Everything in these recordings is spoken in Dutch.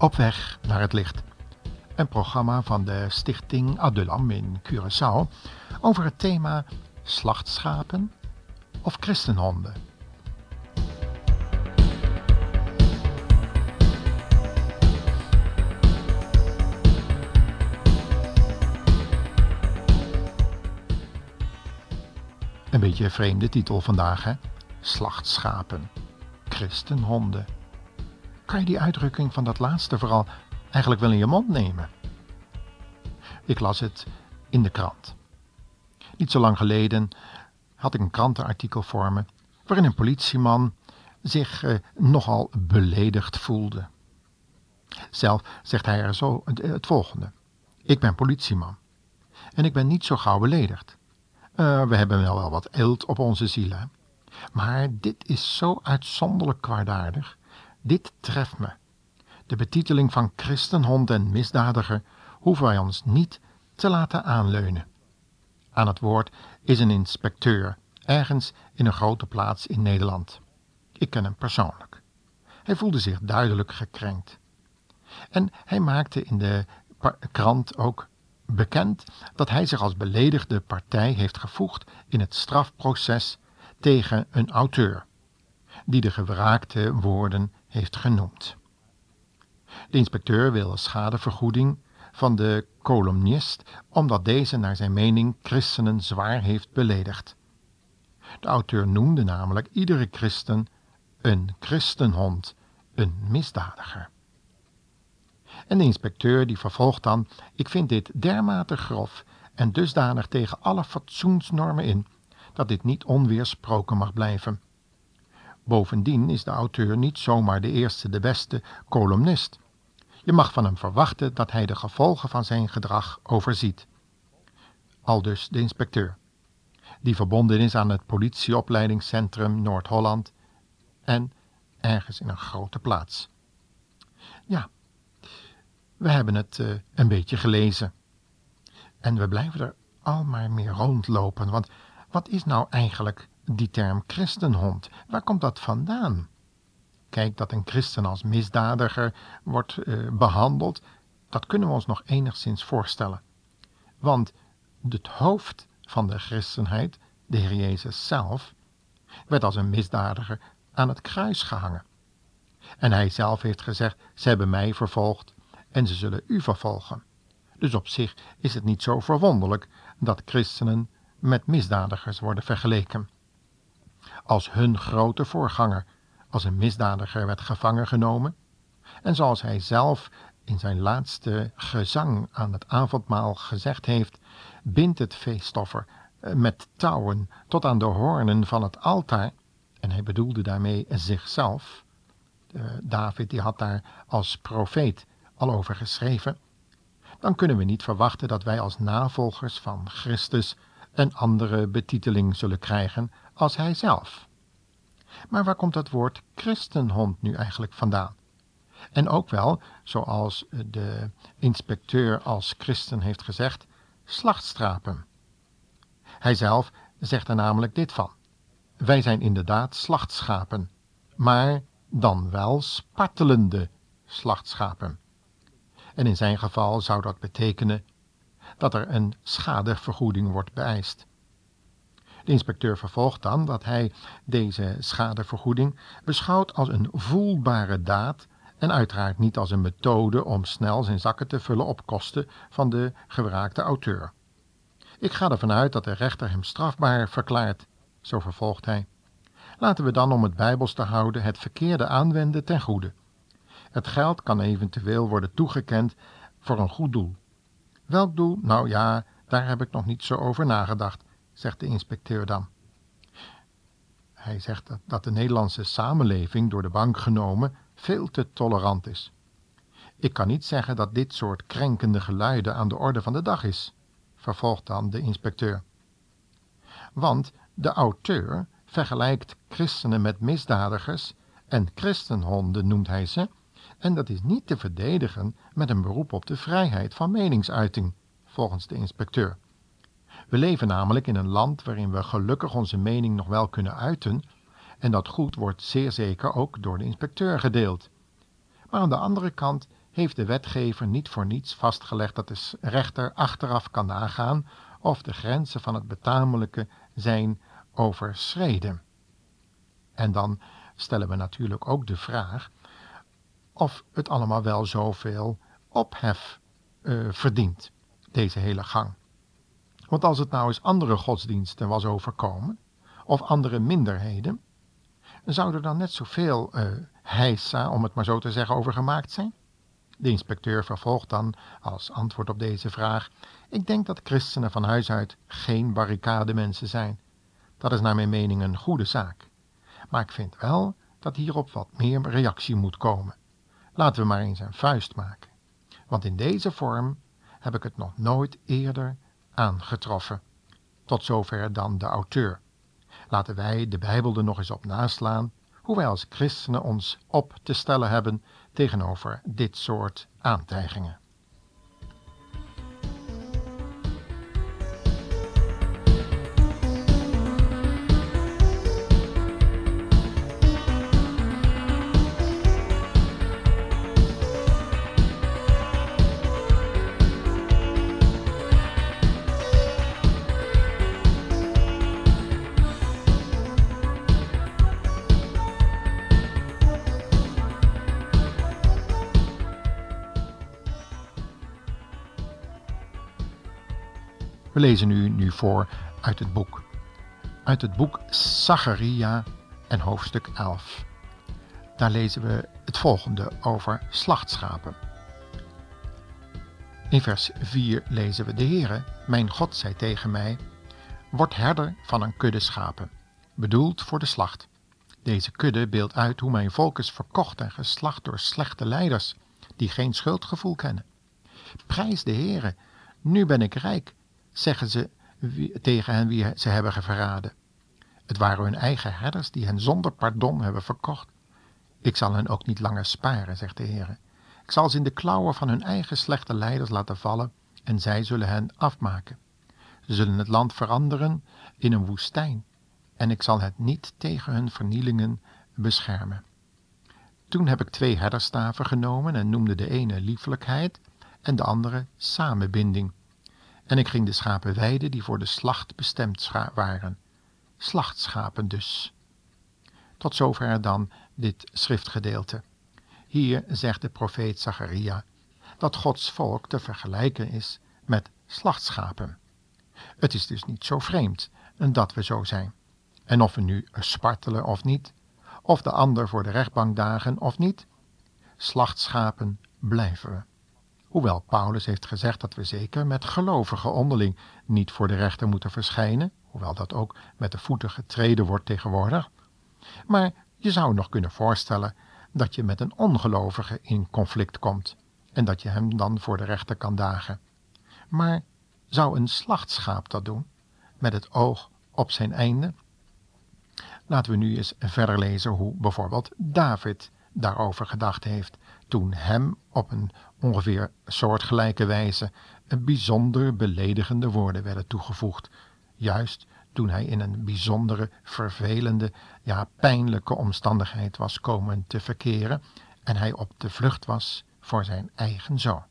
Op weg naar het licht. Een programma van de stichting Adulam in Curaçao over het thema slachtschapen of christenhonden. Een beetje een vreemde titel vandaag, hè? Slachtschapen, christenhonden. Kan je die uitdrukking van dat laatste vooral eigenlijk wel in je mond nemen? Ik las het in de krant. Niet zo lang geleden had ik een krantenartikel voor me waarin een politieman zich eh, nogal beledigd voelde. Zelf zegt hij er zo het, het volgende. Ik ben politieman en ik ben niet zo gauw beledigd. Uh, we hebben wel wel wat eelt op onze zielen. Maar dit is zo uitzonderlijk kwaadaardig. Dit treft me. De betiteling van christenhond en misdadiger hoeven wij ons niet te laten aanleunen. Aan het woord is een inspecteur, ergens in een grote plaats in Nederland. Ik ken hem persoonlijk. Hij voelde zich duidelijk gekrenkt. En hij maakte in de krant ook bekend dat hij zich als beledigde partij heeft gevoegd in het strafproces tegen een auteur, die de gewraakte woorden heeft genoemd. De inspecteur wil schadevergoeding van de columnist omdat deze naar zijn mening christenen zwaar heeft beledigd. De auteur noemde namelijk iedere christen een christenhond, een misdadiger. En de inspecteur die vervolgt dan, ik vind dit dermate grof en dusdanig tegen alle fatsoensnormen in, dat dit niet onweersproken mag blijven. Bovendien is de auteur niet zomaar de eerste de beste columnist. Je mag van hem verwachten dat hij de gevolgen van zijn gedrag overziet. Aldus de inspecteur, die verbonden is aan het politieopleidingscentrum Noord-Holland en ergens in een grote plaats. Ja, we hebben het uh, een beetje gelezen. En we blijven er al maar meer rondlopen, want wat is nou eigenlijk die term christenhond? Waar komt dat vandaan? Kijk, dat een christen als misdadiger wordt uh, behandeld, dat kunnen we ons nog enigszins voorstellen. Want het hoofd van de christenheid, de Heer Jezus zelf, werd als een misdadiger aan het kruis gehangen. En hij zelf heeft gezegd, ze hebben mij vervolgd en ze zullen u vervolgen. Dus op zich is het niet zo verwonderlijk dat christenen met misdadigers worden vergeleken. Als hun grote voorganger als een misdadiger werd gevangen genomen, en zoals hij zelf in zijn laatste gezang aan het avondmaal gezegd heeft, bindt het feestoffer eh, met touwen tot aan de hoornen van het altaar, en hij bedoelde daarmee zichzelf. David die had daar als profeet al over geschreven, dan kunnen we niet verwachten dat wij als navolgers van Christus een andere betiteling zullen krijgen als hij zelf. Maar waar komt dat woord christenhond nu eigenlijk vandaan? En ook wel, zoals de inspecteur als christen heeft gezegd, slachtstrapen. Hij zelf zegt er namelijk dit van. Wij zijn inderdaad slachtschapen, maar dan wel spartelende slachtschapen. En in zijn geval zou dat betekenen dat er een schadevergoeding wordt beëist. De inspecteur vervolgt dan dat hij deze schadevergoeding beschouwt als een voelbare daad en uiteraard niet als een methode om snel zijn zakken te vullen op kosten van de gewraakte auteur. Ik ga ervan uit dat de rechter hem strafbaar verklaart, zo vervolgt hij. Laten we dan om het bijbels te houden het verkeerde aanwenden ten goede. Het geld kan eventueel worden toegekend voor een goed doel. Welk doel? Nou ja, daar heb ik nog niet zo over nagedacht, zegt de inspecteur dan. Hij zegt dat de Nederlandse samenleving door de bank genomen veel te tolerant is. Ik kan niet zeggen dat dit soort krenkende geluiden aan de orde van de dag is, vervolgt dan de inspecteur. Want de auteur vergelijkt christenen met misdadigers en christenhonden noemt hij ze, en dat is niet te verdedigen met een beroep op de vrijheid van meningsuiting, volgens de inspecteur. We leven namelijk in een land waarin we gelukkig onze mening nog wel kunnen uiten, en dat goed wordt zeer zeker ook door de inspecteur gedeeld. Maar aan de andere kant heeft de wetgever niet voor niets vastgelegd dat de rechter achteraf kan nagaan of de grenzen van het betamelijke zijn overschreden. En dan stellen we natuurlijk ook de vraag of het allemaal wel zoveel ophef uh, verdient, deze hele gang. Want als het nou eens andere godsdiensten was overkomen, of andere minderheden, zou er dan net zoveel uh, heisa, om het maar zo te zeggen, over gemaakt zijn? De inspecteur vervolgt dan als antwoord op deze vraag: Ik denk dat christenen van huis uit geen barricademensen zijn. Dat is naar mijn mening een goede zaak. Maar ik vind wel dat hierop wat meer reactie moet komen. Laten we maar eens een vuist maken. Want in deze vorm heb ik het nog nooit eerder aangetroffen. Tot zover dan de auteur. Laten wij de Bijbel er nog eens op naslaan, hoe wij als christenen ons op te stellen hebben tegenover dit soort aantijgingen. We lezen u nu voor uit het boek. Uit het boek Zacharia en hoofdstuk 11. Daar lezen we het volgende over slachtschapen. In vers 4 lezen we: De Heere, mijn God, zei tegen mij: Word herder van een kudde schapen, bedoeld voor de slacht. Deze kudde beeldt uit hoe mijn volk is verkocht en geslacht door slechte leiders die geen schuldgevoel kennen. Prijs de Heere, nu ben ik rijk zeggen ze tegen hen wie ze hebben verraden. Het waren hun eigen herders die hen zonder pardon hebben verkocht. Ik zal hen ook niet langer sparen, zegt de Heer. Ik zal ze in de klauwen van hun eigen slechte leiders laten vallen en zij zullen hen afmaken. Ze zullen het land veranderen in een woestijn en ik zal het niet tegen hun vernielingen beschermen. Toen heb ik twee herderstaven genomen en noemde de ene liefelijkheid en de andere samenbinding. En ik ging de schapen weiden die voor de slacht bestemd waren. Slachtschapen dus. Tot zover dan dit schriftgedeelte. Hier zegt de profeet Zacharia dat Gods volk te vergelijken is met slachtschapen. Het is dus niet zo vreemd dat we zo zijn. En of we nu spartelen of niet, of de ander voor de rechtbank dagen of niet, slachtschapen blijven we. Hoewel Paulus heeft gezegd dat we zeker met gelovigen onderling niet voor de rechter moeten verschijnen, hoewel dat ook met de voeten getreden wordt tegenwoordig. Maar je zou nog kunnen voorstellen dat je met een ongelovige in conflict komt en dat je hem dan voor de rechter kan dagen. Maar zou een slachtschaap dat doen, met het oog op zijn einde? Laten we nu eens verder lezen hoe bijvoorbeeld David daarover gedacht heeft toen hem op een ongeveer soortgelijke wijze een bijzonder beledigende woorden werden toegevoegd, juist toen hij in een bijzondere, vervelende, ja pijnlijke omstandigheid was komen te verkeren en hij op de vlucht was voor zijn eigen zoon.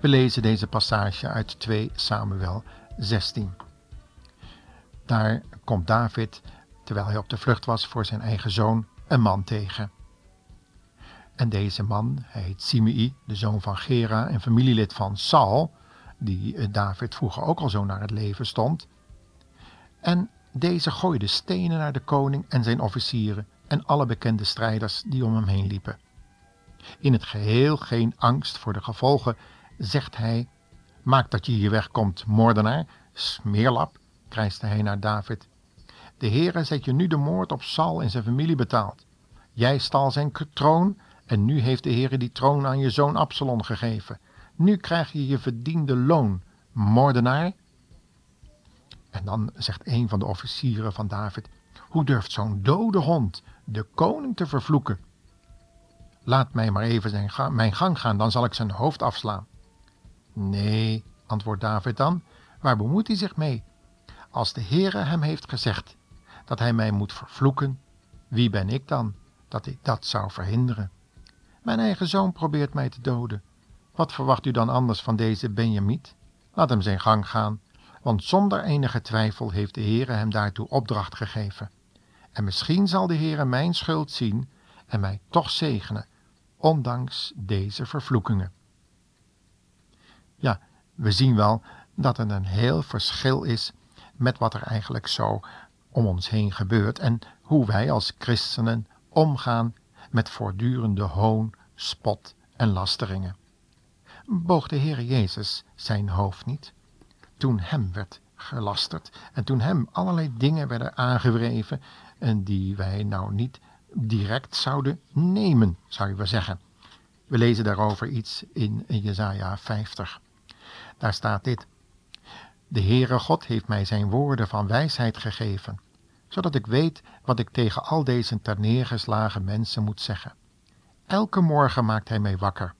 We lezen deze passage uit 2 Samuel 16. Daar komt David, terwijl hij op de vlucht was voor zijn eigen zoon, een man tegen. En deze man, hij heet Simei, de zoon van Gera en familielid van Saul, die eh, David vroeger ook al zo naar het leven stond. En deze gooide stenen naar de koning en zijn officieren en alle bekende strijders die om hem heen liepen. In het geheel geen angst voor de gevolgen zegt hij, maak dat je hier wegkomt, moordenaar, smeerlap, krijste hij naar David. De Heere zet je nu de moord op Saul en zijn familie betaald. Jij stal zijn troon en nu heeft de Heere die troon aan je zoon Absalom gegeven. Nu krijg je je verdiende loon, moordenaar. En dan zegt een van de officieren van David, Hoe durft zo'n dode hond de koning te vervloeken? Laat mij maar even zijn mijn gang gaan, dan zal ik zijn hoofd afslaan. Nee, antwoordt David dan, waar bemoeit hij zich mee? Als de Heere hem heeft gezegd dat hij mij moet vervloeken, wie ben ik dan dat ik dat zou verhinderen? Mijn eigen zoon probeert mij te doden. Wat verwacht u dan anders van deze Benjamiet? Laat hem zijn gang gaan, want zonder enige twijfel heeft de Heere hem daartoe opdracht gegeven. En misschien zal de Heere mijn schuld zien en mij toch zegenen, ondanks deze vervloekingen. Ja, we zien wel dat er een heel verschil is met wat er eigenlijk zo om ons heen gebeurt en hoe wij als christenen omgaan met voortdurende hoon, spot en lasteringen. Boog de Heer Jezus zijn hoofd niet toen hem werd gelasterd en toen hem allerlei dingen werden aangewreven en die wij nou niet direct zouden nemen, zou je wel zeggen. We lezen daarover iets in Jesaja 50. Daar staat dit. De Heere God heeft mij zijn woorden van wijsheid gegeven, zodat ik weet wat ik tegen al deze terneergeslagen mensen moet zeggen. Elke morgen maakt hij mij wakker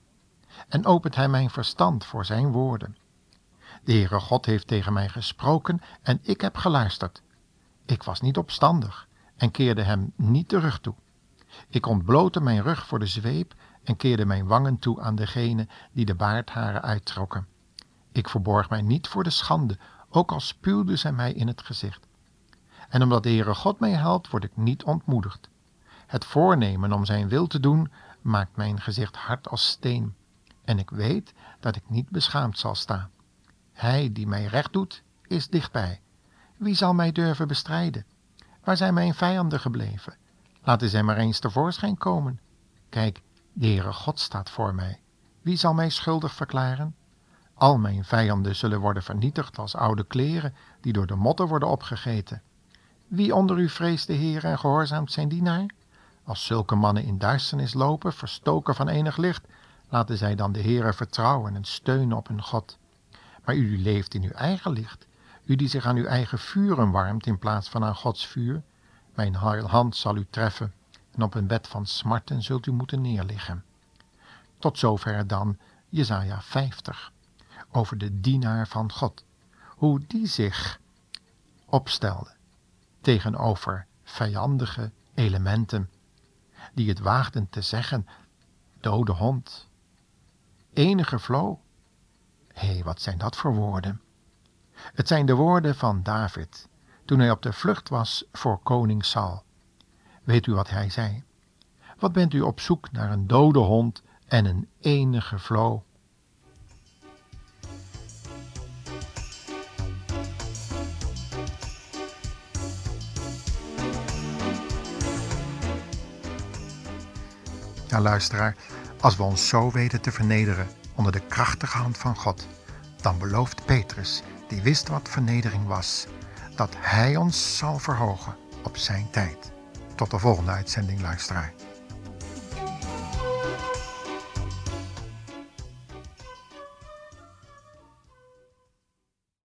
en opent hij mijn verstand voor zijn woorden. De Heere God heeft tegen mij gesproken en ik heb geluisterd. Ik was niet opstandig en keerde hem niet de rug toe. Ik ontblootte mijn rug voor de zweep en keerde mijn wangen toe aan degene die de baardharen uittrokken. Ik verborg mij niet voor de schande, ook al spuwde zij mij in het gezicht. En omdat de Heere God mij helpt, word ik niet ontmoedigd. Het voornemen om zijn wil te doen maakt mijn gezicht hard als steen. En ik weet dat ik niet beschaamd zal staan. Hij die mij recht doet, is dichtbij. Wie zal mij durven bestrijden? Waar zijn mijn vijanden gebleven? Laten zij maar eens tevoorschijn komen. Kijk, de Heere God staat voor mij. Wie zal mij schuldig verklaren? Al mijn vijanden zullen worden vernietigd als oude kleren die door de motten worden opgegeten. Wie onder u vreest de Heer en gehoorzaamt zijn dienaar? Als zulke mannen in duisternis lopen, verstoken van enig licht, laten zij dan de Heere vertrouwen en steunen op hun God. Maar u leeft in uw eigen licht, u die zich aan uw eigen vuren warmt in plaats van aan Gods vuur. Mijn hand zal u treffen en op een bed van smarten zult u moeten neerliggen. Tot zover dan Jesaja 50 over de dienaar van God, hoe die zich opstelde tegenover vijandige elementen, die het waagden te zeggen, dode hond, enige vlo. Hé, hey, wat zijn dat voor woorden? Het zijn de woorden van David, toen hij op de vlucht was voor koning Saul. Weet u wat hij zei? Wat bent u op zoek naar een dode hond en een enige vlo? Ja, luisteraar, als we ons zo weten te vernederen onder de krachtige hand van God, dan belooft Petrus, die wist wat vernedering was, dat Hij ons zal verhogen op zijn tijd. Tot de volgende uitzending, luisteraar.